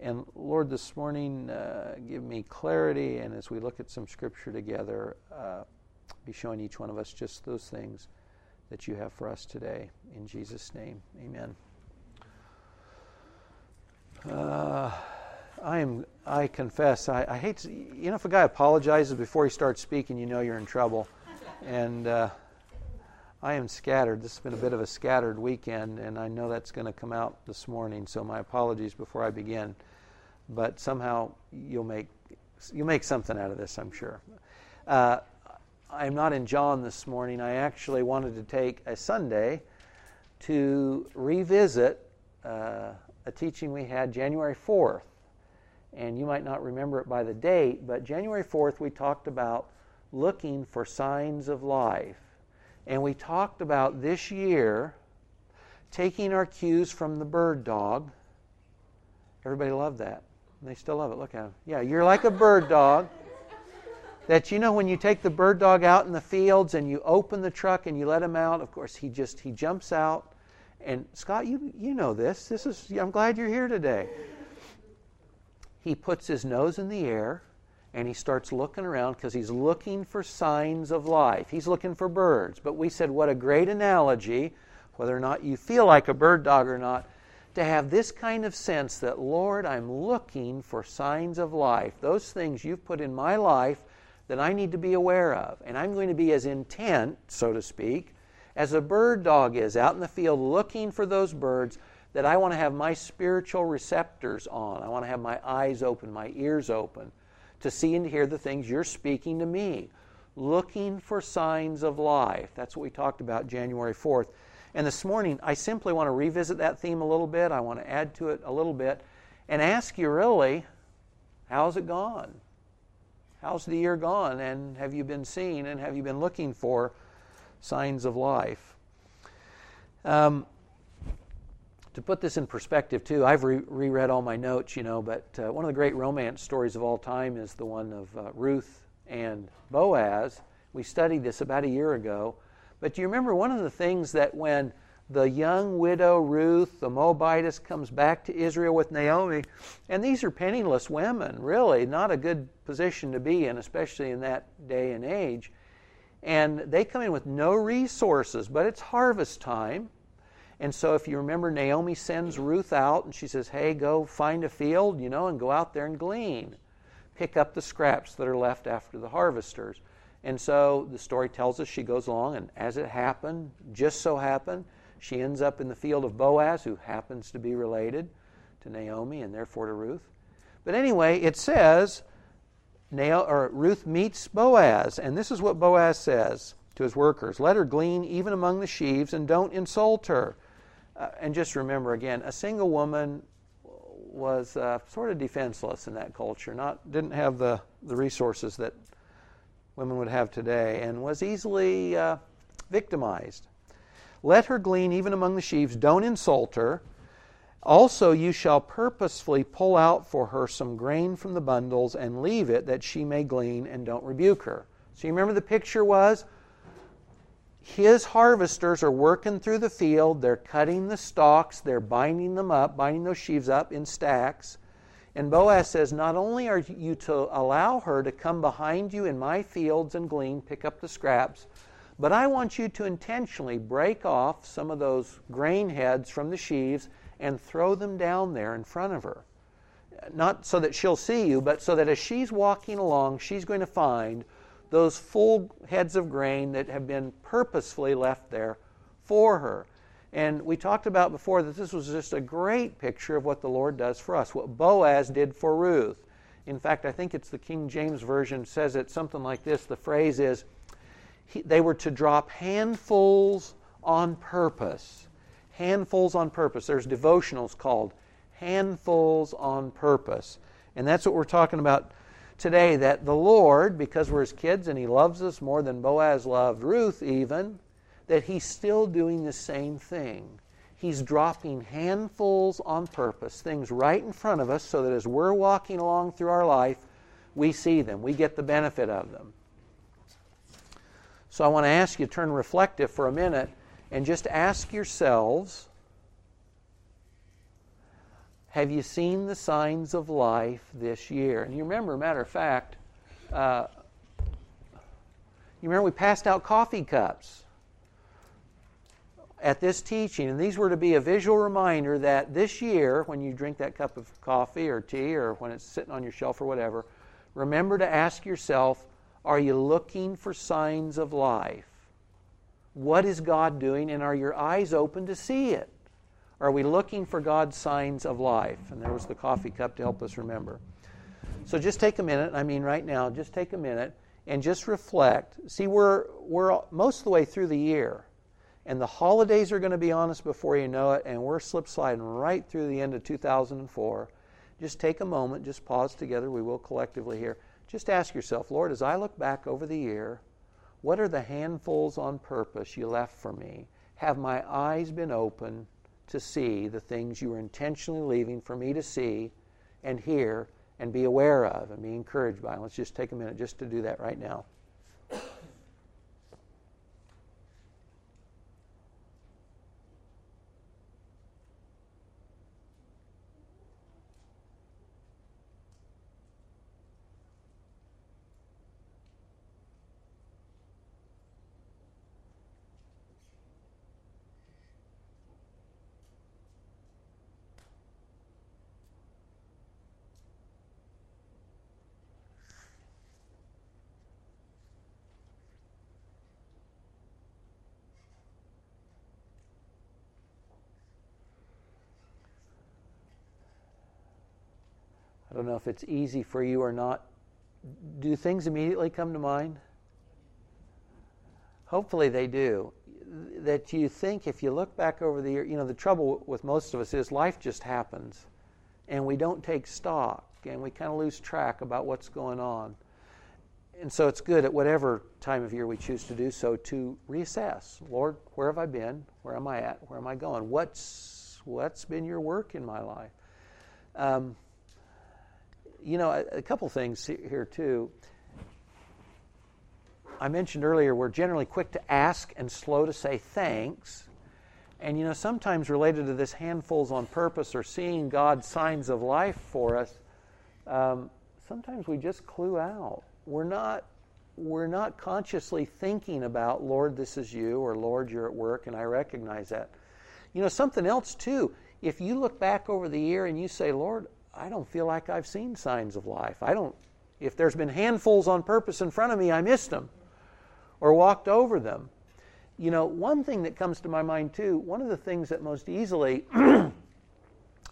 And Lord, this morning, uh, give me clarity, and as we look at some scripture together, uh, be showing each one of us just those things that you have for us today. In Jesus' name, amen. Uh, I am. I confess. I, I, hate to. You know, if a guy apologizes before he starts speaking, you know you're in trouble. And uh, I am scattered. This has been a bit of a scattered weekend, and I know that's going to come out this morning. So my apologies before I begin. But somehow you'll make you'll make something out of this, I'm sure. Uh, I'm not in John this morning. I actually wanted to take a Sunday to revisit uh, a teaching we had January 4th. And you might not remember it by the date, but January 4th we talked about looking for signs of life. And we talked about this year taking our cues from the bird dog. Everybody loved that. They still love it. Look at them. Yeah, you're like a bird dog that you know when you take the bird dog out in the fields and you open the truck and you let him out of course he just he jumps out and scott you you know this this is i'm glad you're here today he puts his nose in the air and he starts looking around because he's looking for signs of life he's looking for birds but we said what a great analogy whether or not you feel like a bird dog or not to have this kind of sense that lord i'm looking for signs of life those things you've put in my life that I need to be aware of. And I'm going to be as intent, so to speak, as a bird dog is out in the field looking for those birds that I want to have my spiritual receptors on. I want to have my eyes open, my ears open to see and hear the things you're speaking to me. Looking for signs of life. That's what we talked about January 4th. And this morning, I simply want to revisit that theme a little bit. I want to add to it a little bit and ask you really, how's it gone? How's the year gone? And have you been seeing and have you been looking for signs of life? Um, to put this in perspective, too, I've re- reread all my notes, you know, but uh, one of the great romance stories of all time is the one of uh, Ruth and Boaz. We studied this about a year ago. But do you remember one of the things that when the young widow Ruth, the Moabitess, comes back to Israel with Naomi. And these are penniless women, really, not a good position to be in, especially in that day and age. And they come in with no resources, but it's harvest time. And so, if you remember, Naomi sends Ruth out and she says, Hey, go find a field, you know, and go out there and glean. Pick up the scraps that are left after the harvesters. And so the story tells us she goes along, and as it happened, just so happened, she ends up in the field of Boaz, who happens to be related to Naomi and therefore to Ruth. But anyway, it says Ruth meets Boaz, and this is what Boaz says to his workers Let her glean even among the sheaves, and don't insult her. Uh, and just remember again, a single woman was uh, sort of defenseless in that culture, not didn't have the, the resources that women would have today, and was easily uh, victimized. Let her glean even among the sheaves. Don't insult her. Also, you shall purposefully pull out for her some grain from the bundles and leave it that she may glean, and don't rebuke her. So, you remember the picture was his harvesters are working through the field. They're cutting the stalks, they're binding them up, binding those sheaves up in stacks. And Boaz says, Not only are you to allow her to come behind you in my fields and glean, pick up the scraps, but I want you to intentionally break off some of those grain heads from the sheaves and throw them down there in front of her. Not so that she'll see you, but so that as she's walking along, she's going to find those full heads of grain that have been purposefully left there for her. And we talked about before that this was just a great picture of what the Lord does for us, what Boaz did for Ruth. In fact, I think it's the King James Version says it something like this. The phrase is, he, they were to drop handfuls on purpose. Handfuls on purpose. There's devotionals called handfuls on purpose. And that's what we're talking about today that the Lord, because we're his kids and he loves us more than Boaz loved Ruth, even, that he's still doing the same thing. He's dropping handfuls on purpose, things right in front of us, so that as we're walking along through our life, we see them, we get the benefit of them. So I want to ask you to turn reflective for a minute and just ask yourselves Have you seen the signs of life this year? And you remember, matter of fact, uh, you remember we passed out coffee cups at this teaching, and these were to be a visual reminder that this year, when you drink that cup of coffee or tea or when it's sitting on your shelf or whatever, remember to ask yourself are you looking for signs of life? What is God doing, and are your eyes open to see it? Are we looking for God's signs of life? And there was the coffee cup to help us remember. So just take a minute, I mean right now, just take a minute and just reflect. See, we're, we're most of the way through the year, and the holidays are going to be on us before you know it, and we're slip sliding right through the end of 2004. Just take a moment, just pause together. We will collectively here. Just ask yourself, Lord, as I look back over the year, what are the handfuls on purpose you left for me? Have my eyes been open to see the things you were intentionally leaving for me to see and hear and be aware of and be encouraged by. Let's just take a minute just to do that right now. Don't know if it's easy for you or not. Do things immediately come to mind? Hopefully they do. That you think if you look back over the year, you know, the trouble with most of us is life just happens and we don't take stock and we kind of lose track about what's going on. And so it's good at whatever time of year we choose to do so to reassess. Lord, where have I been? Where am I at? Where am I going? What's what's been your work in my life? Um, you know, a, a couple things here too. I mentioned earlier we're generally quick to ask and slow to say thanks. And you know, sometimes related to this handfuls on purpose or seeing God's signs of life for us, um, sometimes we just clue out. We're not we're not consciously thinking about, Lord, this is you, or Lord, you're at work, and I recognize that. You know, something else too. If you look back over the year and you say, Lord, I don't feel like I've seen signs of life. I don't, if there's been handfuls on purpose in front of me, I missed them or walked over them. You know, one thing that comes to my mind too, one of the things that most easily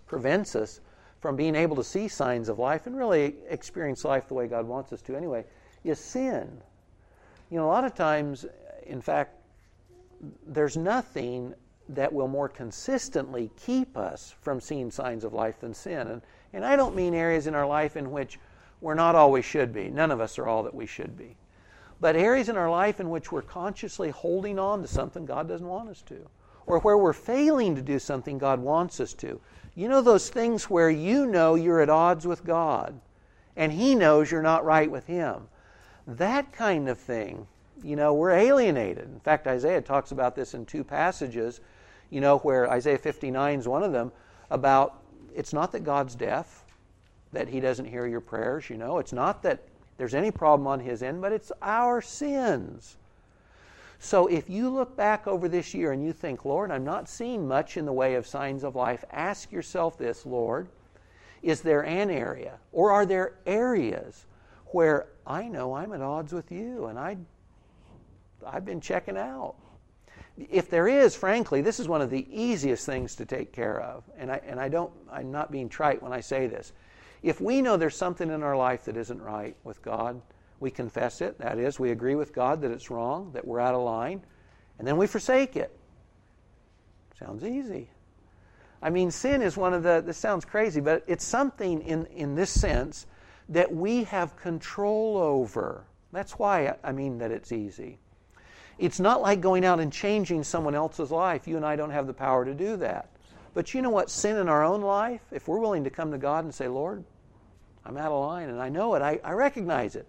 prevents us from being able to see signs of life and really experience life the way God wants us to anyway, is sin. You know, a lot of times, in fact, there's nothing that will more consistently keep us from seeing signs of life than sin. And and I don't mean areas in our life in which we're not we should be. None of us are all that we should be. But areas in our life in which we're consciously holding on to something God doesn't want us to, or where we're failing to do something God wants us to. You know those things where you know you're at odds with God and He knows you're not right with Him. That kind of thing, you know, we're alienated. In fact, Isaiah talks about this in two passages, you know, where Isaiah 59 is one of them about it's not that God's deaf, that He doesn't hear your prayers, you know. It's not that there's any problem on His end, but it's our sins. So if you look back over this year and you think, Lord, I'm not seeing much in the way of signs of life, ask yourself this, Lord, is there an area or are there areas where I know I'm at odds with you and I I've been checking out? If there is, frankly, this is one of the easiest things to take care of. And I, and I don't, I'm not being trite when I say this. If we know there's something in our life that isn't right with God, we confess it. That is, we agree with God that it's wrong, that we're out of line, and then we forsake it. Sounds easy. I mean, sin is one of the, this sounds crazy, but it's something in, in this sense that we have control over. That's why I mean that it's easy. It's not like going out and changing someone else's life. You and I don't have the power to do that. But you know what? Sin in our own life, if we're willing to come to God and say, Lord, I'm out of line and I know it, I, I recognize it.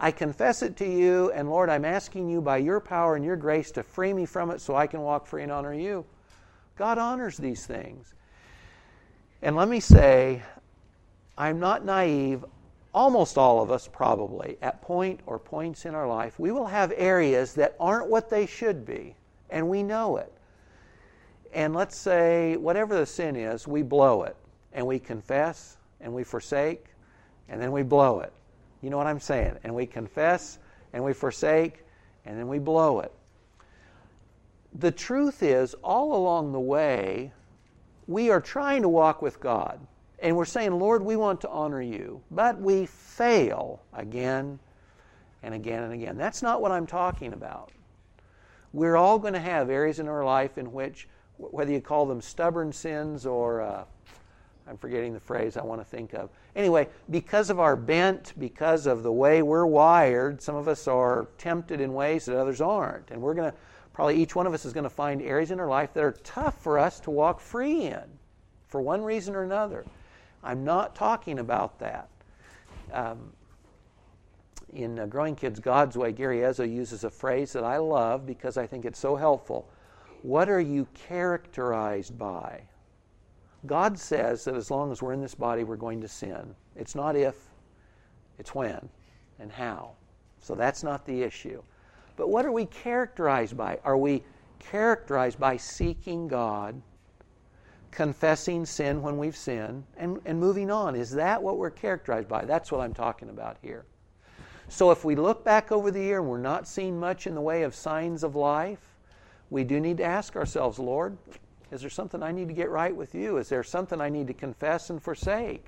I confess it to you, and Lord, I'm asking you by your power and your grace to free me from it so I can walk free and honor you. God honors these things. And let me say, I'm not naive. Almost all of us, probably, at point or points in our life, we will have areas that aren't what they should be, and we know it. And let's say, whatever the sin is, we blow it, and we confess, and we forsake, and then we blow it. You know what I'm saying? And we confess, and we forsake, and then we blow it. The truth is, all along the way, we are trying to walk with God. And we're saying, Lord, we want to honor you. But we fail again and again and again. That's not what I'm talking about. We're all going to have areas in our life in which, whether you call them stubborn sins or, uh, I'm forgetting the phrase I want to think of. Anyway, because of our bent, because of the way we're wired, some of us are tempted in ways that others aren't. And we're going to, probably each one of us is going to find areas in our life that are tough for us to walk free in for one reason or another. I'm not talking about that. Um, in uh, Growing Kids God's Way, Gary Ezzo uses a phrase that I love because I think it's so helpful. What are you characterized by? God says that as long as we're in this body, we're going to sin. It's not if, it's when and how. So that's not the issue. But what are we characterized by? Are we characterized by seeking God confessing sin when we've sinned, and, and moving on. Is that what we're characterized by? That's what I'm talking about here. So if we look back over the year and we're not seeing much in the way of signs of life, we do need to ask ourselves, Lord, is there something I need to get right with you? Is there something I need to confess and forsake?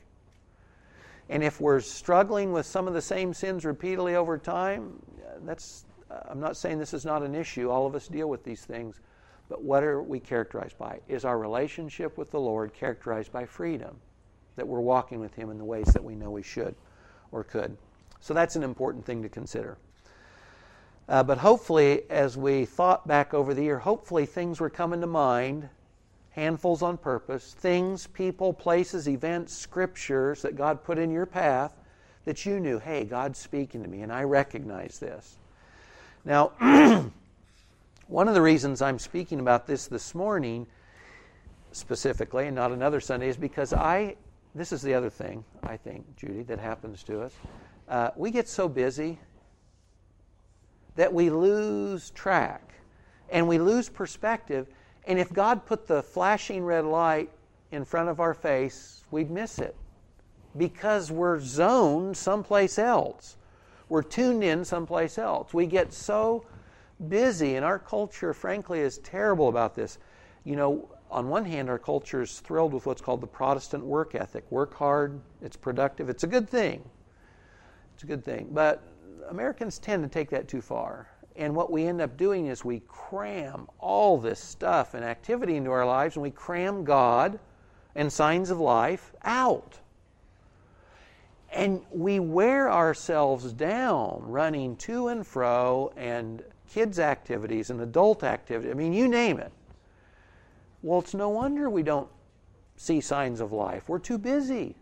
And if we're struggling with some of the same sins repeatedly over time, that's I'm not saying this is not an issue. All of us deal with these things. But what are we characterized by? Is our relationship with the Lord characterized by freedom? That we're walking with Him in the ways that we know we should or could. So that's an important thing to consider. Uh, but hopefully, as we thought back over the year, hopefully things were coming to mind, handfuls on purpose, things, people, places, events, scriptures that God put in your path that you knew, hey, God's speaking to me, and I recognize this. Now, One of the reasons I'm speaking about this this morning specifically and not another Sunday is because I, this is the other thing, I think, Judy, that happens to us. Uh, we get so busy that we lose track and we lose perspective. And if God put the flashing red light in front of our face, we'd miss it because we're zoned someplace else. We're tuned in someplace else. We get so busy, and our culture, frankly, is terrible about this. You know, on one hand, our culture is thrilled with what's called the Protestant work ethic. Work hard, it's productive, it's a good thing. It's a good thing. But Americans tend to take that too far. And what we end up doing is we cram all this stuff and activity into our lives, and we cram God and signs of life out. And we wear ourselves down running to and fro and kids' activities and adult activities. I mean, you name it. Well, it's no wonder we don't see signs of life. We're too busy.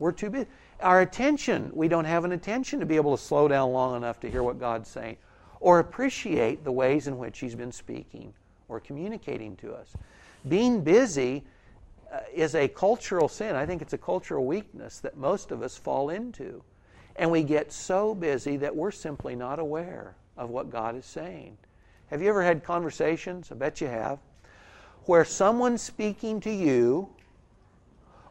We're too busy. Our attention, we don't have an attention to be able to slow down long enough to hear what God's saying or appreciate the ways in which He's been speaking or communicating to us. Being busy uh, is a cultural sin. I think it's a cultural weakness that most of us fall into. And we get so busy that we're simply not aware of what God is saying. Have you ever had conversations? I bet you have. Where someone's speaking to you,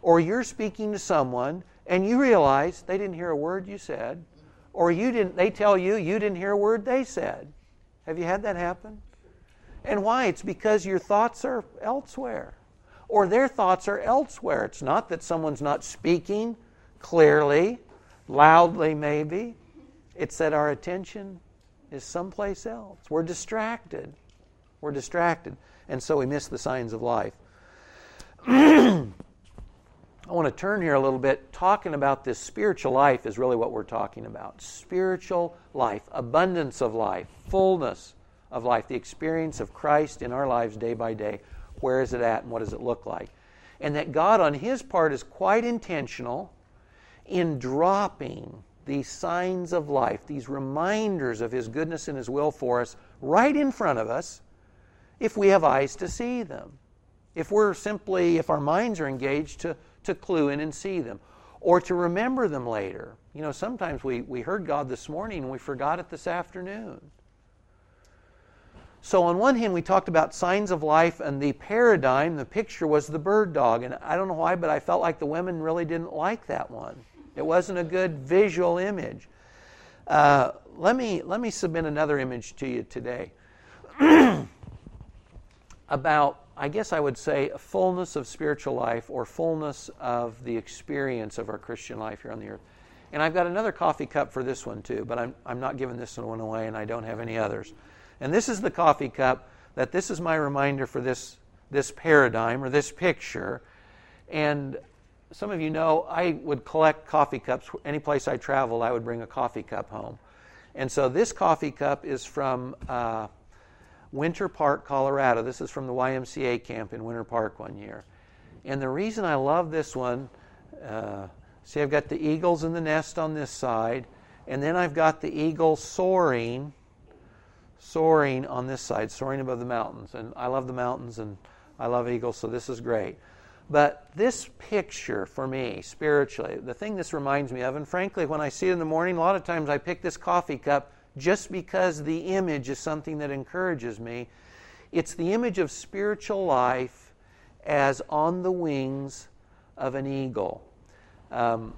or you're speaking to someone, and you realize they didn't hear a word you said, or you didn't, they tell you you didn't hear a word they said. Have you had that happen? And why? It's because your thoughts are elsewhere, or their thoughts are elsewhere. It's not that someone's not speaking clearly, loudly, maybe. It's that our attention is someplace else. We're distracted. We're distracted. And so we miss the signs of life. I want to turn here a little bit. Talking about this spiritual life is really what we're talking about. Spiritual life, abundance of life, fullness of life, the experience of Christ in our lives day by day. Where is it at and what does it look like? And that God, on His part, is quite intentional in dropping these signs of life, these reminders of His goodness and His will for us right in front of us if we have eyes to see them. if we're simply, if our minds are engaged, to, to clue in and see them or to remember them later. You know, sometimes we, we heard God this morning and we forgot it this afternoon. So, on one hand, we talked about signs of life, and the paradigm, the picture was the bird dog. And I don't know why, but I felt like the women really didn't like that one. It wasn't a good visual image. Uh, let, me, let me submit another image to you today about, I guess I would say, a fullness of spiritual life or fullness of the experience of our Christian life here on the earth. And I've got another coffee cup for this one too, but I'm, I'm not giving this one away, and I don't have any others. And this is the coffee cup that this is my reminder for this, this paradigm or this picture. And some of you know I would collect coffee cups. Any place I travel, I would bring a coffee cup home. And so this coffee cup is from uh, Winter Park, Colorado. This is from the YMCA camp in Winter Park one year. And the reason I love this one, uh, see, I've got the eagles in the nest on this side, and then I've got the eagle soaring soaring on this side, soaring above the mountains. And I love the mountains and I love eagles, so this is great. But this picture for me, spiritually, the thing this reminds me of, and frankly, when I see it in the morning, a lot of times I pick this coffee cup just because the image is something that encourages me. It's the image of spiritual life as on the wings of an eagle. Um,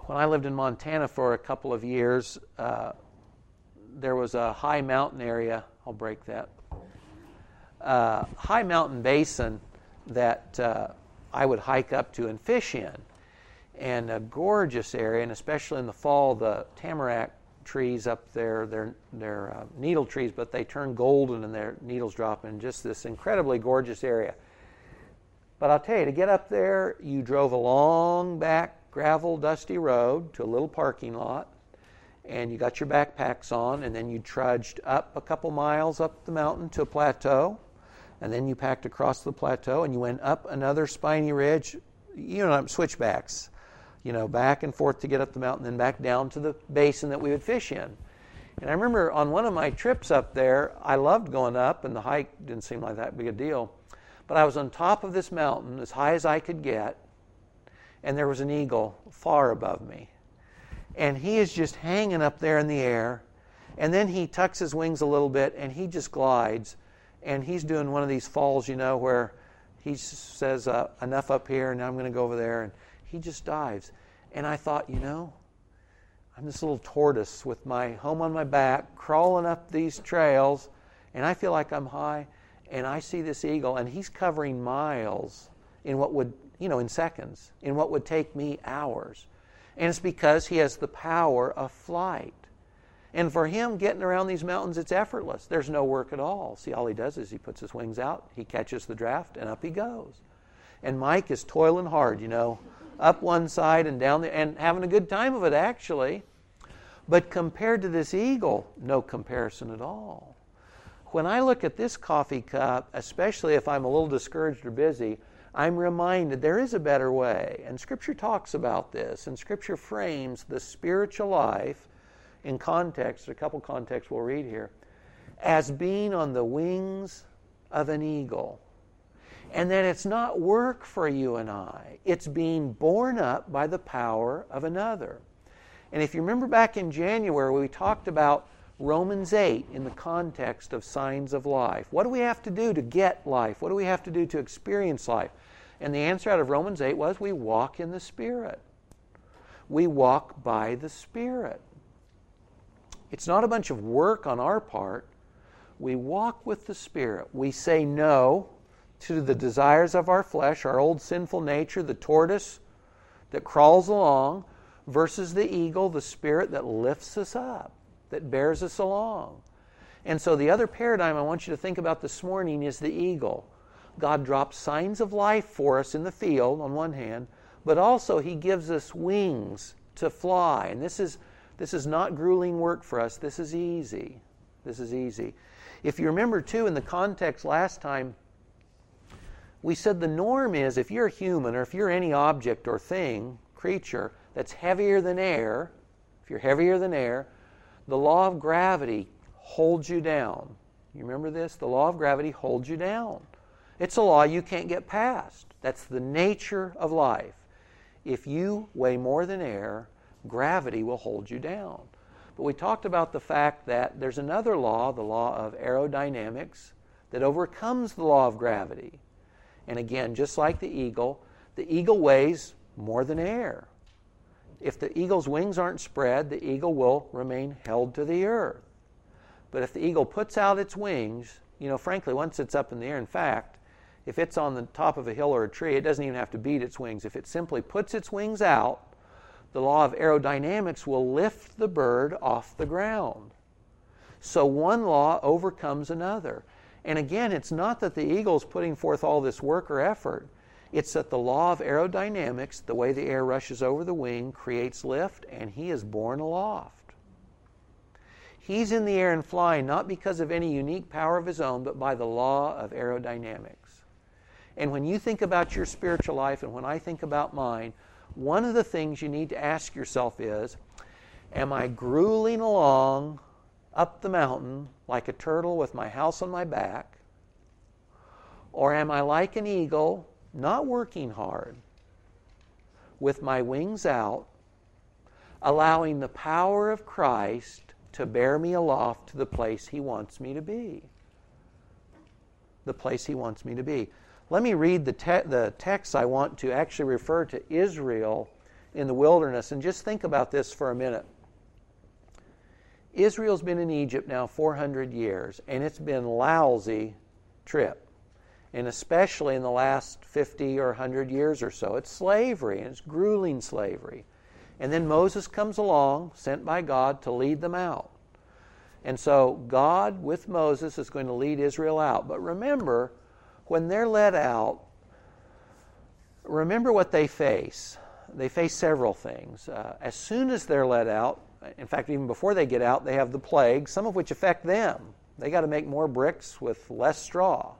when I lived in Montana for a couple of years, uh, there was a high mountain area. I'll break that. Uh, high mountain basin that uh, I would hike up to and fish in. And a gorgeous area, and especially in the fall, the tamarack trees up there, they're, they're uh, needle trees, but they turn golden and their needles drop in just this incredibly gorgeous area. But I'll tell you, to get up there, you drove a long back gravel, dusty road to a little parking lot and you got your backpacks on, and then you trudged up a couple miles up the mountain to a plateau, and then you packed across the plateau, and you went up another spiny ridge, you know, switchbacks, you know, back and forth to get up the mountain, then back down to the basin that we would fish in. And I remember on one of my trips up there, I loved going up, and the hike didn't seem like that big a deal. But I was on top of this mountain, as high as I could get, and there was an eagle far above me and he is just hanging up there in the air. And then he tucks his wings a little bit and he just glides. And he's doing one of these falls, you know, where he says, uh, Enough up here, and I'm going to go over there. And he just dives. And I thought, you know, I'm this little tortoise with my home on my back, crawling up these trails, and I feel like I'm high. And I see this eagle, and he's covering miles in what would, you know, in seconds, in what would take me hours. And it's because he has the power of flight. And for him, getting around these mountains, it's effortless. There's no work at all. See, all he does is he puts his wings out, he catches the draft, and up he goes. And Mike is toiling hard, you know, up one side and down the, and having a good time of it, actually. But compared to this eagle, no comparison at all. When I look at this coffee cup, especially if I'm a little discouraged or busy, I'm reminded there is a better way. And Scripture talks about this, and Scripture frames the spiritual life in context, a couple contexts we'll read here, as being on the wings of an eagle. And that it's not work for you and I, it's being borne up by the power of another. And if you remember back in January, we talked about Romans 8 in the context of signs of life. What do we have to do to get life? What do we have to do to experience life? And the answer out of Romans 8 was we walk in the Spirit. We walk by the Spirit. It's not a bunch of work on our part. We walk with the Spirit. We say no to the desires of our flesh, our old sinful nature, the tortoise that crawls along, versus the eagle, the Spirit that lifts us up, that bears us along. And so the other paradigm I want you to think about this morning is the eagle. God drops signs of life for us in the field, on one hand, but also He gives us wings to fly. And this is, this is not grueling work for us. This is easy. This is easy. If you remember, too, in the context last time, we said the norm is if you're human or if you're any object or thing, creature, that's heavier than air, if you're heavier than air, the law of gravity holds you down. You remember this? The law of gravity holds you down. It's a law you can't get past. That's the nature of life. If you weigh more than air, gravity will hold you down. But we talked about the fact that there's another law, the law of aerodynamics, that overcomes the law of gravity. And again, just like the eagle, the eagle weighs more than air. If the eagle's wings aren't spread, the eagle will remain held to the earth. But if the eagle puts out its wings, you know, frankly, once it's up in the air, in fact, if it's on the top of a hill or a tree, it doesn't even have to beat its wings. If it simply puts its wings out, the law of aerodynamics will lift the bird off the ground. So one law overcomes another. And again, it's not that the eagle is putting forth all this work or effort. It's that the law of aerodynamics, the way the air rushes over the wing, creates lift, and he is borne aloft. He's in the air and flying not because of any unique power of his own, but by the law of aerodynamics. And when you think about your spiritual life, and when I think about mine, one of the things you need to ask yourself is Am I grueling along up the mountain like a turtle with my house on my back? Or am I like an eagle, not working hard, with my wings out, allowing the power of Christ to bear me aloft to the place He wants me to be? The place He wants me to be. Let me read the, te- the text I want to actually refer to Israel in the wilderness and just think about this for a minute. Israel's been in Egypt now 400 years, and it's been lousy trip. And especially in the last 50 or 100 years or so, it's slavery, and it's grueling slavery. And then Moses comes along, sent by God to lead them out. And so God, with Moses, is going to lead Israel out. But remember, when they're let out, remember what they face. They face several things. Uh, as soon as they're let out, in fact, even before they get out, they have the plague, some of which affect them. They got to make more bricks with less straw.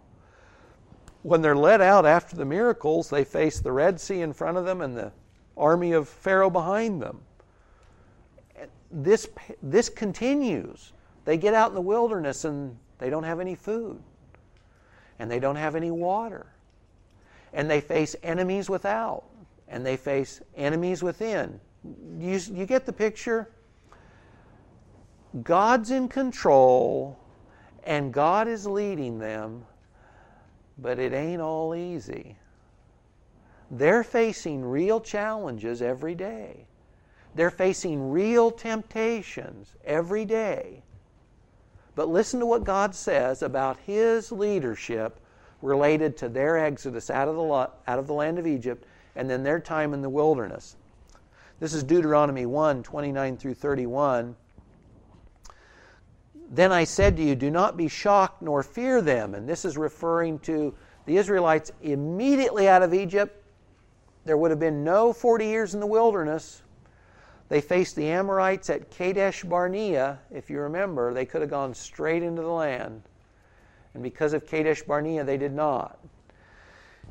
When they're let out after the miracles, they face the Red Sea in front of them and the army of Pharaoh behind them. This, this continues. They get out in the wilderness and they don't have any food and they don't have any water. And they face enemies without, and they face enemies within. You, you get the picture? God's in control, and God is leading them, but it ain't all easy. They're facing real challenges every day. They're facing real temptations every day. But listen to what God says about His leadership related to their exodus out of the, out of the land of Egypt and then their time in the wilderness. This is Deuteronomy 1 29 through 31. Then I said to you, Do not be shocked nor fear them. And this is referring to the Israelites immediately out of Egypt. There would have been no 40 years in the wilderness they faced the Amorites at Kadesh Barnea. If you remember, they could have gone straight into the land. And because of Kadesh Barnea, they did not.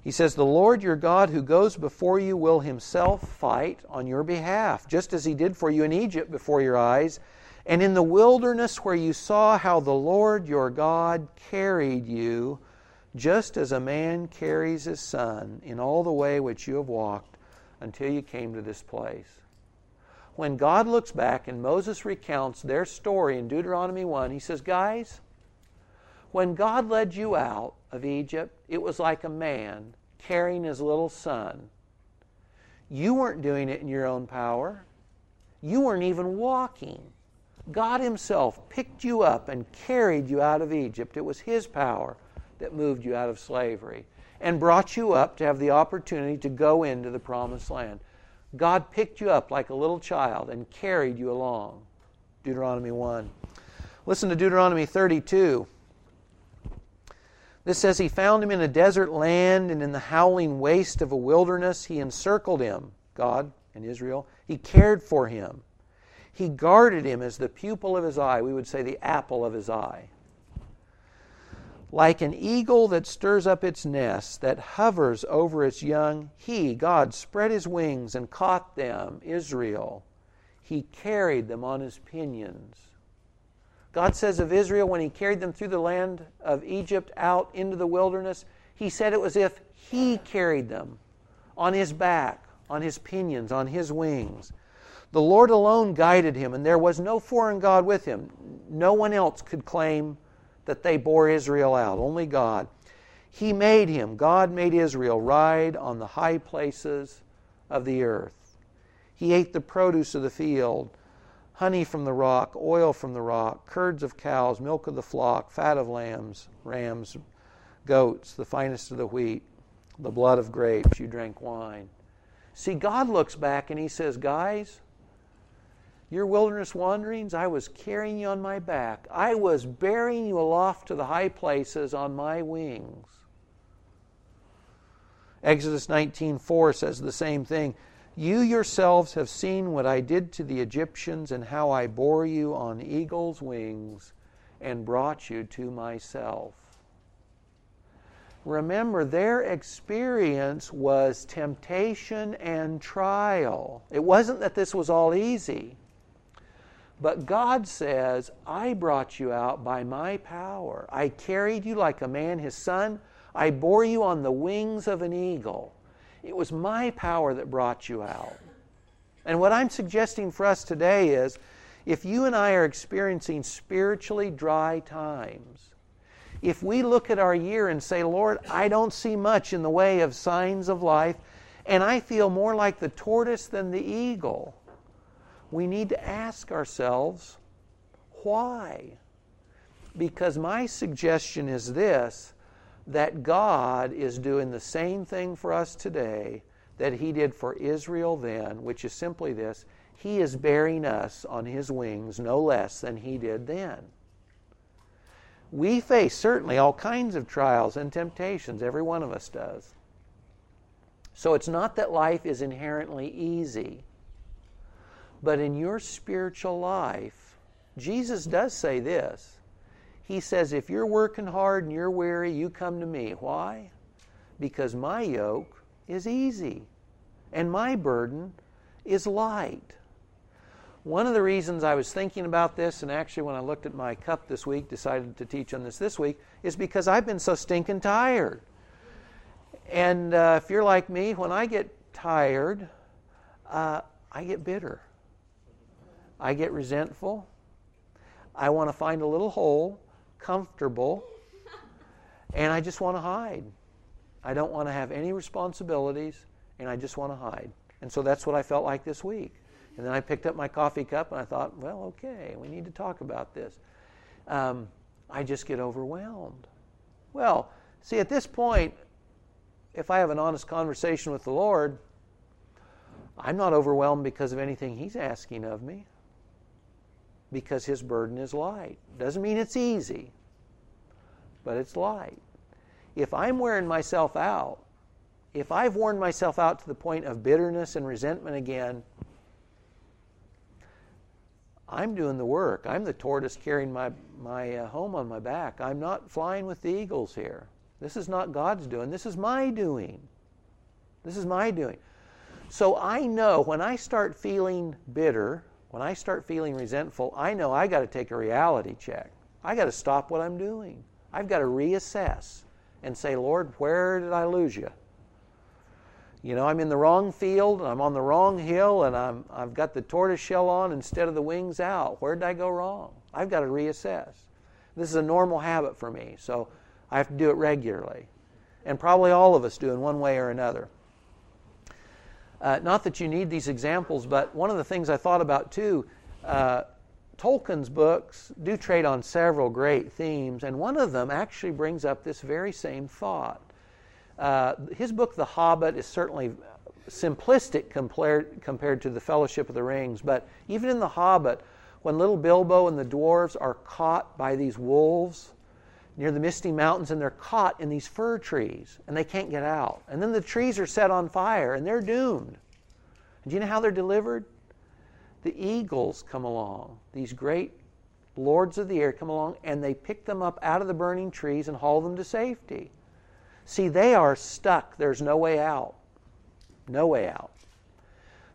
He says, The Lord your God who goes before you will himself fight on your behalf, just as he did for you in Egypt before your eyes, and in the wilderness where you saw how the Lord your God carried you, just as a man carries his son, in all the way which you have walked until you came to this place when God looks back and Moses recounts their story in Deuteronomy 1, he says, Guys, when God led you out of Egypt, it was like a man carrying his little son. You weren't doing it in your own power, you weren't even walking. God Himself picked you up and carried you out of Egypt. It was His power that moved you out of slavery and brought you up to have the opportunity to go into the promised land. God picked you up like a little child and carried you along. Deuteronomy 1. Listen to Deuteronomy 32. This says, He found him in a desert land and in the howling waste of a wilderness. He encircled him, God and Israel. He cared for him. He guarded him as the pupil of his eye. We would say the apple of his eye. Like an eagle that stirs up its nest, that hovers over its young, he, God, spread his wings and caught them, Israel. He carried them on his pinions. God says of Israel, when he carried them through the land of Egypt out into the wilderness, He said it was if he carried them on his back, on his pinions, on his wings. The Lord alone guided him, and there was no foreign God with him. No one else could claim that they bore Israel out, only God. He made him, God made Israel ride on the high places of the earth. He ate the produce of the field, honey from the rock, oil from the rock, curds of cows, milk of the flock, fat of lambs, rams, goats, the finest of the wheat, the blood of grapes. You drank wine. See, God looks back and He says, Guys, your wilderness wanderings, I was carrying you on my back. I was bearing you aloft to the high places on my wings. Exodus 19:4 says the same thing. You yourselves have seen what I did to the Egyptians and how I bore you on eagle's wings and brought you to myself. Remember, their experience was temptation and trial. It wasn't that this was all easy. But God says, I brought you out by my power. I carried you like a man his son. I bore you on the wings of an eagle. It was my power that brought you out. And what I'm suggesting for us today is if you and I are experiencing spiritually dry times, if we look at our year and say, Lord, I don't see much in the way of signs of life, and I feel more like the tortoise than the eagle, we need to ask ourselves, why? Because my suggestion is this that God is doing the same thing for us today that He did for Israel then, which is simply this He is bearing us on His wings no less than He did then. We face certainly all kinds of trials and temptations, every one of us does. So it's not that life is inherently easy. But in your spiritual life, Jesus does say this. He says, If you're working hard and you're weary, you come to me. Why? Because my yoke is easy and my burden is light. One of the reasons I was thinking about this, and actually when I looked at my cup this week, decided to teach on this this week, is because I've been so stinking tired. And uh, if you're like me, when I get tired, uh, I get bitter. I get resentful. I want to find a little hole, comfortable, and I just want to hide. I don't want to have any responsibilities, and I just want to hide. And so that's what I felt like this week. And then I picked up my coffee cup and I thought, well, okay, we need to talk about this. Um, I just get overwhelmed. Well, see, at this point, if I have an honest conversation with the Lord, I'm not overwhelmed because of anything He's asking of me because his burden is light. Doesn't mean it's easy, but it's light. If I'm wearing myself out, if I've worn myself out to the point of bitterness and resentment again, I'm doing the work. I'm the tortoise carrying my, my uh, home on my back. I'm not flying with the eagles here. This is not God's doing. This is my doing. This is my doing. So I know when I start feeling bitter, when I start feeling resentful, I know I got to take a reality check. I got to stop what I'm doing. I've got to reassess and say, Lord, where did I lose you? You know, I'm in the wrong field, I'm on the wrong hill, and I'm, I've got the tortoise shell on instead of the wings out. Where did I go wrong? I've got to reassess. This is a normal habit for me, so I have to do it regularly. And probably all of us do in one way or another. Uh, not that you need these examples, but one of the things I thought about too, uh, Tolkien's books do trade on several great themes, and one of them actually brings up this very same thought. Uh, his book, The Hobbit, is certainly simplistic compared, compared to The Fellowship of the Rings, but even in The Hobbit, when little Bilbo and the dwarves are caught by these wolves, near the Misty Mountains and they're caught in these fir trees and they can't get out. And then the trees are set on fire and they're doomed. And do you know how they're delivered? The eagles come along, these great lords of the air come along and they pick them up out of the burning trees and haul them to safety. See, they are stuck. There's no way out. No way out.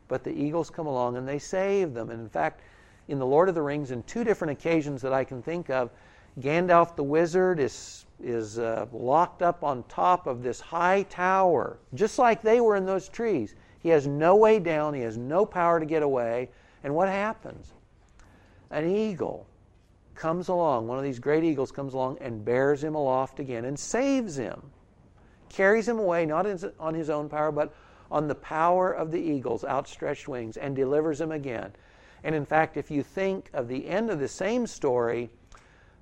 But the eagles come along and they save them. And in fact, in The Lord of the Rings, in two different occasions that I can think of, Gandalf the wizard is is uh, locked up on top of this high tower, just like they were in those trees. He has no way down, he has no power to get away. And what happens? An eagle comes along, one of these great eagles comes along and bears him aloft again and saves him. Carries him away, not on his own power, but on the power of the eagle's outstretched wings, and delivers him again. And in fact, if you think of the end of the same story,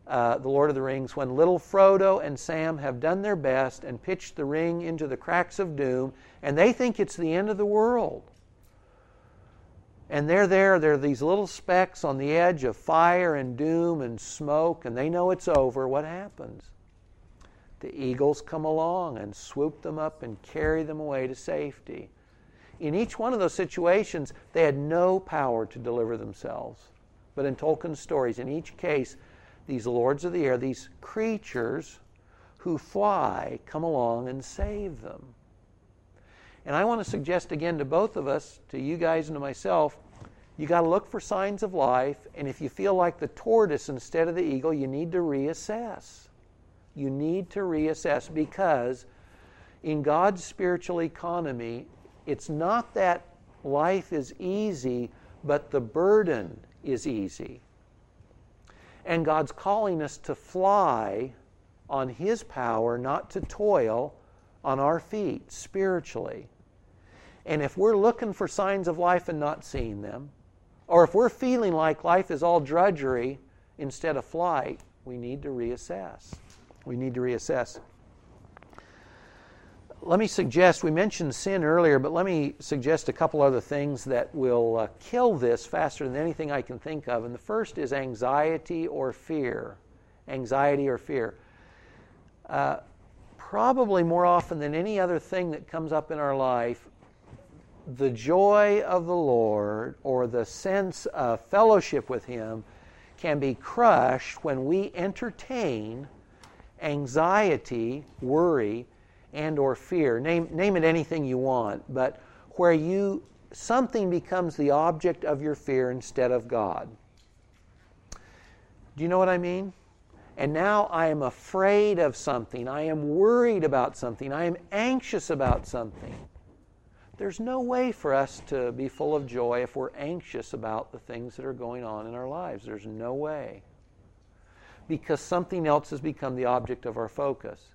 uh, The Lord of the Rings, when little Frodo and Sam have done their best and pitched the ring into the cracks of doom, and they think it's the end of the world. And they're there, they're these little specks on the edge of fire and doom and smoke, and they know it's over. What happens? The eagles come along and swoop them up and carry them away to safety. In each one of those situations, they had no power to deliver themselves. But in Tolkien's stories, in each case, these lords of the air, these creatures who fly, come along and save them. And I want to suggest again to both of us, to you guys and to myself, you got to look for signs of life. And if you feel like the tortoise instead of the eagle, you need to reassess. You need to reassess because in God's spiritual economy, it's not that life is easy, but the burden is easy. And God's calling us to fly on His power, not to toil on our feet spiritually. And if we're looking for signs of life and not seeing them, or if we're feeling like life is all drudgery instead of flight, we need to reassess. We need to reassess let me suggest we mentioned sin earlier, but let me suggest a couple other things that will uh, kill this faster than anything I can think of. And the first is anxiety or fear. Anxiety or fear. Uh, probably more often than any other thing that comes up in our life, the joy of the Lord or the sense of fellowship with Him can be crushed when we entertain anxiety, worry, and or fear. Name, name it anything you want but where you something becomes the object of your fear instead of god. Do you know what i mean? And now i am afraid of something. I am worried about something. I am anxious about something. There's no way for us to be full of joy if we're anxious about the things that are going on in our lives. There's no way. Because something else has become the object of our focus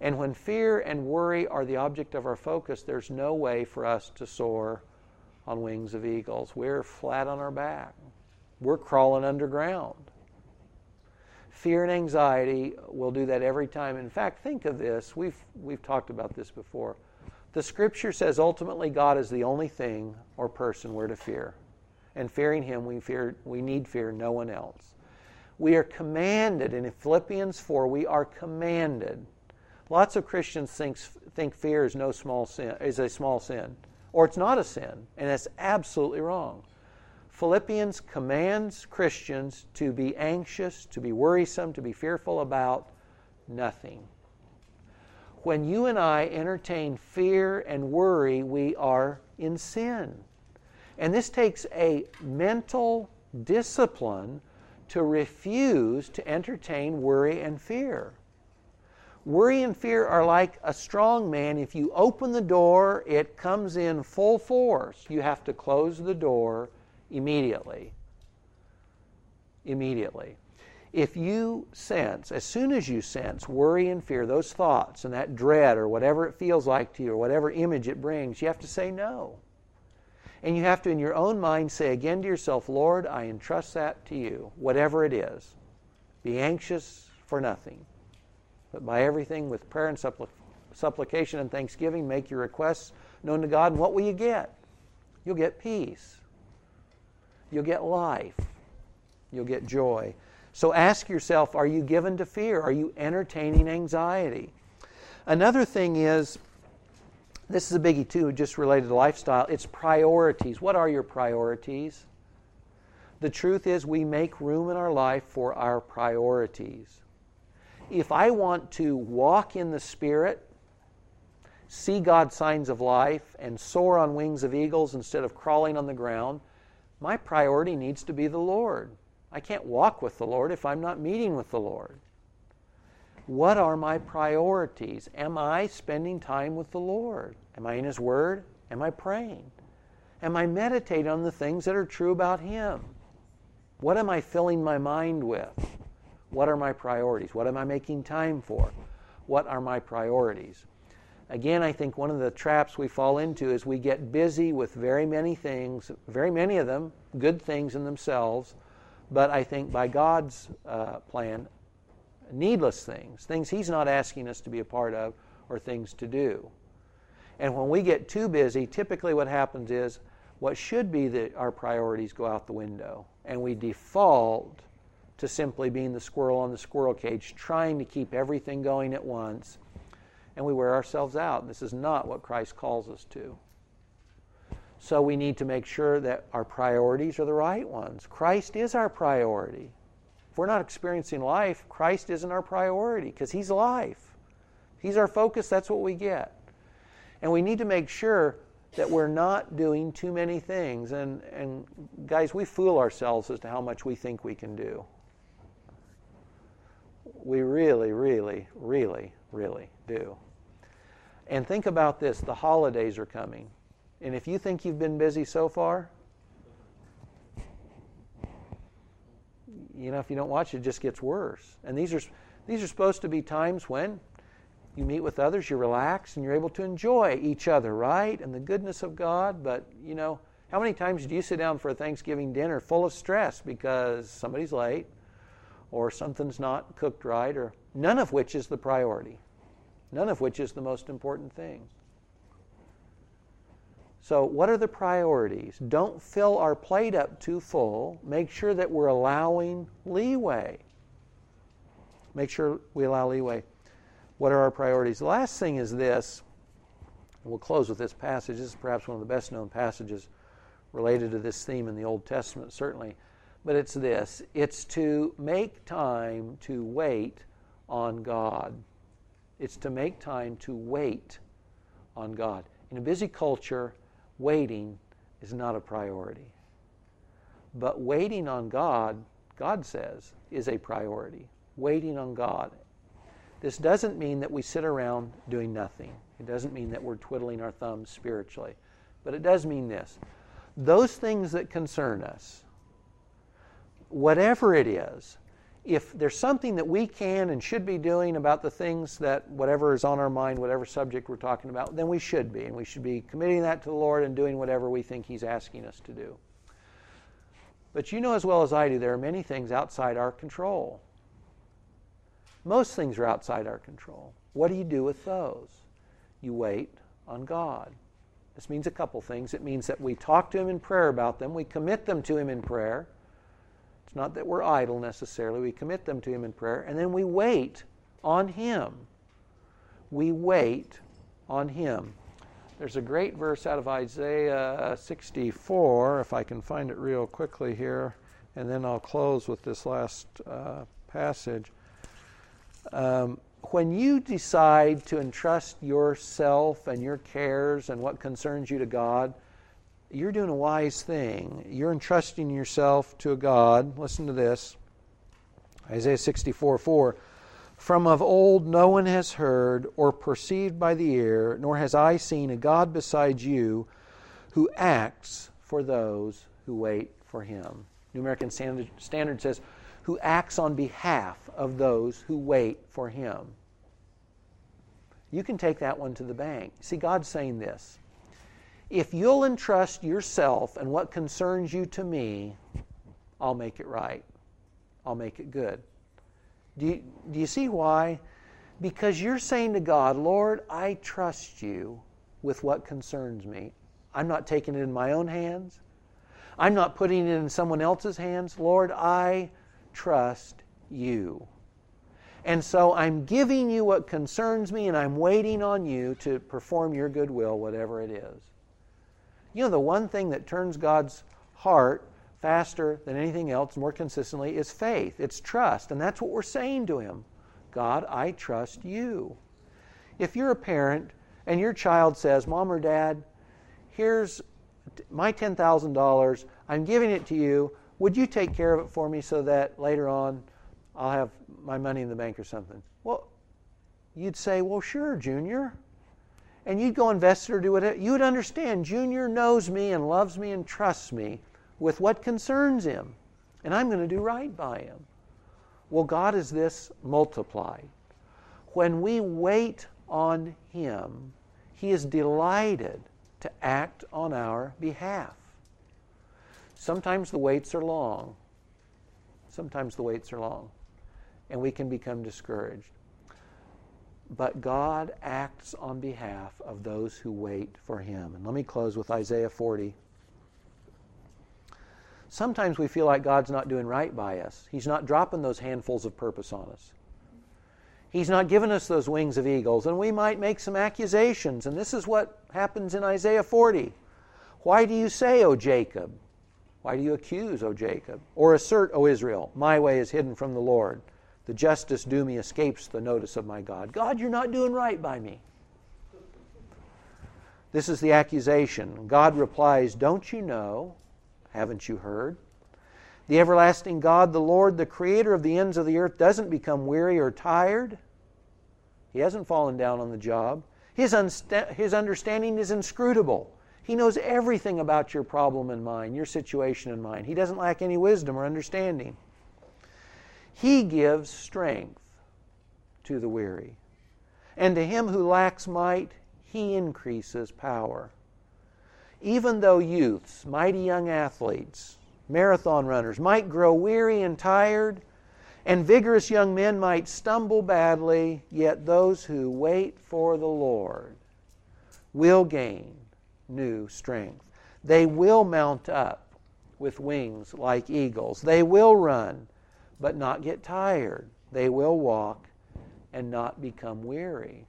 and when fear and worry are the object of our focus, there's no way for us to soar on wings of eagles. We're flat on our back, we're crawling underground. Fear and anxiety will do that every time. In fact, think of this. We've, we've talked about this before. The scripture says ultimately God is the only thing or person we're to fear. And fearing Him, we, fear, we need fear no one else. We are commanded, and in Philippians 4, we are commanded Lots of Christians think, think fear is no small sin, is a small sin, or it's not a sin, and that's absolutely wrong. Philippians commands Christians to be anxious, to be worrisome, to be fearful about nothing. When you and I entertain fear and worry, we are in sin. And this takes a mental discipline to refuse to entertain worry and fear. Worry and fear are like a strong man. If you open the door, it comes in full force. You have to close the door immediately. Immediately. If you sense, as soon as you sense worry and fear, those thoughts and that dread or whatever it feels like to you or whatever image it brings, you have to say no. And you have to, in your own mind, say again to yourself, Lord, I entrust that to you, whatever it is. Be anxious for nothing. But by everything with prayer and suppl- supplication and thanksgiving, make your requests known to God. And what will you get? You'll get peace. You'll get life. You'll get joy. So ask yourself are you given to fear? Are you entertaining anxiety? Another thing is this is a biggie too, just related to lifestyle. It's priorities. What are your priorities? The truth is, we make room in our life for our priorities if I want to walk in the Spirit, see God's signs of life, and soar on wings of eagles instead of crawling on the ground, my priority needs to be the Lord. I can't walk with the Lord if I'm not meeting with the Lord. What are my priorities? Am I spending time with the Lord? Am I in His Word? Am I praying? Am I meditating on the things that are true about Him? What am I filling my mind with? What are my priorities? What am I making time for? What are my priorities? Again, I think one of the traps we fall into is we get busy with very many things, very many of them good things in themselves, but I think by God's uh, plan, needless things, things He's not asking us to be a part of, or things to do. And when we get too busy, typically what happens is what should be the, our priorities go out the window, and we default to simply being the squirrel on the squirrel cage, trying to keep everything going at once, and we wear ourselves out. This is not what Christ calls us to. So we need to make sure that our priorities are the right ones. Christ is our priority. If we're not experiencing life, Christ isn't our priority because He's life. He's our focus, that's what we get. And we need to make sure that we're not doing too many things. And, and guys, we fool ourselves as to how much we think we can do. We really, really, really, really do. And think about this the holidays are coming. And if you think you've been busy so far, you know, if you don't watch it, just gets worse. And these are, these are supposed to be times when you meet with others, you relax, and you're able to enjoy each other, right? And the goodness of God. But, you know, how many times do you sit down for a Thanksgiving dinner full of stress because somebody's late or something's not cooked right, or none of which is the priority? None of which is the most important thing. So, what are the priorities? Don't fill our plate up too full. Make sure that we're allowing leeway. Make sure we allow leeway. What are our priorities? The last thing is this. We'll close with this passage. This is perhaps one of the best known passages related to this theme in the Old Testament, certainly. But it's this it's to make time to wait on God. It's to make time to wait on God. In a busy culture, waiting is not a priority. But waiting on God, God says, is a priority. Waiting on God. This doesn't mean that we sit around doing nothing. It doesn't mean that we're twiddling our thumbs spiritually. But it does mean this those things that concern us, whatever it is, if there's something that we can and should be doing about the things that whatever is on our mind, whatever subject we're talking about, then we should be. And we should be committing that to the Lord and doing whatever we think He's asking us to do. But you know as well as I do, there are many things outside our control. Most things are outside our control. What do you do with those? You wait on God. This means a couple things. It means that we talk to Him in prayer about them, we commit them to Him in prayer. Not that we're idle necessarily, we commit them to Him in prayer, and then we wait on Him. We wait on Him. There's a great verse out of Isaiah 64, if I can find it real quickly here, and then I'll close with this last uh, passage. Um, when you decide to entrust yourself and your cares and what concerns you to God, you're doing a wise thing. You're entrusting yourself to a God. Listen to this Isaiah 64 4. From of old no one has heard or perceived by the ear, nor has eye seen a God besides you who acts for those who wait for him. New American Standard, Standard says, who acts on behalf of those who wait for him. You can take that one to the bank. See, God's saying this. If you'll entrust yourself and what concerns you to me, I'll make it right. I'll make it good. Do you, do you see why? Because you're saying to God, Lord, I trust you with what concerns me. I'm not taking it in my own hands. I'm not putting it in someone else's hands. Lord, I trust you. And so I'm giving you what concerns me, and I'm waiting on you to perform your good will, whatever it is. You know, the one thing that turns God's heart faster than anything else, more consistently, is faith. It's trust. And that's what we're saying to Him God, I trust you. If you're a parent and your child says, Mom or Dad, here's my $10,000, I'm giving it to you, would you take care of it for me so that later on I'll have my money in the bank or something? Well, you'd say, Well, sure, Junior. And you'd go invest it or do whatever, You'd understand Junior knows me and loves me and trusts me with what concerns him. And I'm going to do right by him. Well, God is this multiplied. When we wait on him, he is delighted to act on our behalf. Sometimes the waits are long. Sometimes the waits are long, and we can become discouraged. But God acts on behalf of those who wait for Him. And let me close with Isaiah 40. Sometimes we feel like God's not doing right by us. He's not dropping those handfuls of purpose on us. He's not giving us those wings of eagles, and we might make some accusations. And this is what happens in Isaiah 40. Why do you say, O Jacob? Why do you accuse, O Jacob? Or assert, O Israel, my way is hidden from the Lord. The justice due me escapes the notice of my God. God, you're not doing right by me. This is the accusation. God replies, Don't you know? Haven't you heard? The everlasting God, the Lord, the creator of the ends of the earth, doesn't become weary or tired. He hasn't fallen down on the job. His, unsta- his understanding is inscrutable. He knows everything about your problem in mind, your situation in mind. He doesn't lack any wisdom or understanding. He gives strength to the weary. And to him who lacks might, he increases power. Even though youths, mighty young athletes, marathon runners might grow weary and tired, and vigorous young men might stumble badly, yet those who wait for the Lord will gain new strength. They will mount up with wings like eagles. They will run, but not get tired. They will walk and not become weary.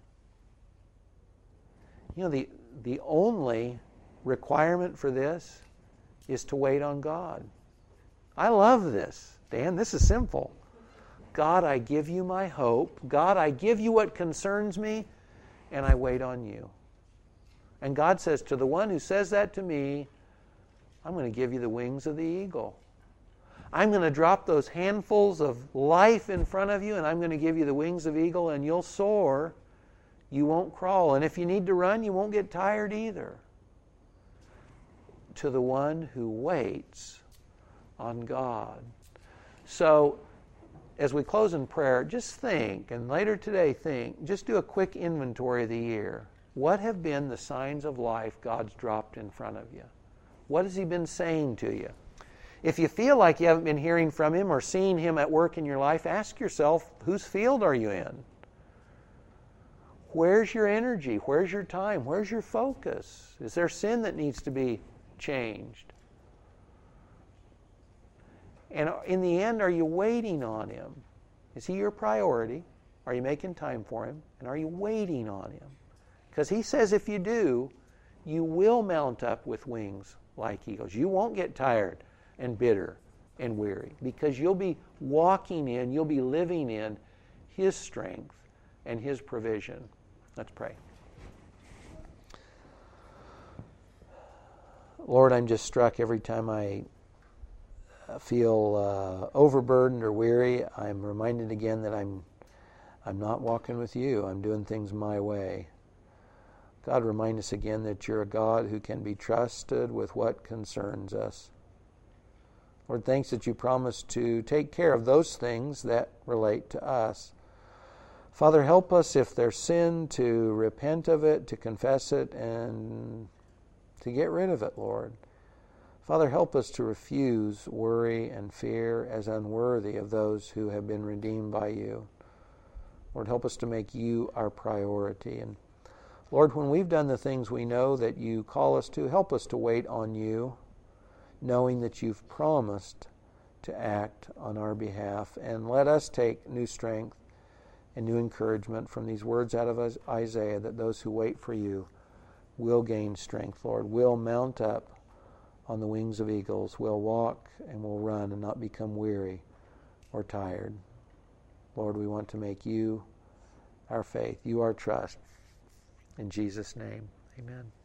You know, the, the only requirement for this is to wait on God. I love this. Dan, this is simple. God, I give you my hope. God, I give you what concerns me, and I wait on you. And God says, To the one who says that to me, I'm going to give you the wings of the eagle. I'm going to drop those handfuls of life in front of you, and I'm going to give you the wings of eagle, and you'll soar. You won't crawl. And if you need to run, you won't get tired either to the one who waits on God. So, as we close in prayer, just think, and later today, think, just do a quick inventory of the year. What have been the signs of life God's dropped in front of you? What has He been saying to you? If you feel like you haven't been hearing from Him or seeing Him at work in your life, ask yourself, whose field are you in? Where's your energy? Where's your time? Where's your focus? Is there sin that needs to be changed? And in the end, are you waiting on Him? Is He your priority? Are you making time for Him? And are you waiting on Him? Because He says if you do, you will mount up with wings like eagles. You won't get tired and bitter and weary because you'll be walking in, you'll be living in His strength and His provision. Let's pray. Lord, I'm just struck every time I feel uh, overburdened or weary. I'm reminded again that I'm I'm not walking with you. I'm doing things my way. God, remind us again that you're a God who can be trusted with what concerns us. Lord, thanks that you promise to take care of those things that relate to us. Father, help us if there's sin to repent of it, to confess it, and to get rid of it, Lord. Father, help us to refuse worry and fear as unworthy of those who have been redeemed by you. Lord, help us to make you our priority. And Lord, when we've done the things we know that you call us to, help us to wait on you, knowing that you've promised to act on our behalf. And let us take new strength and new encouragement from these words out of Isaiah that those who wait for you will gain strength, Lord, will mount up on the wings of eagles, will walk and will run and not become weary or tired. Lord, we want to make you our faith, you our trust. In Jesus' name, amen.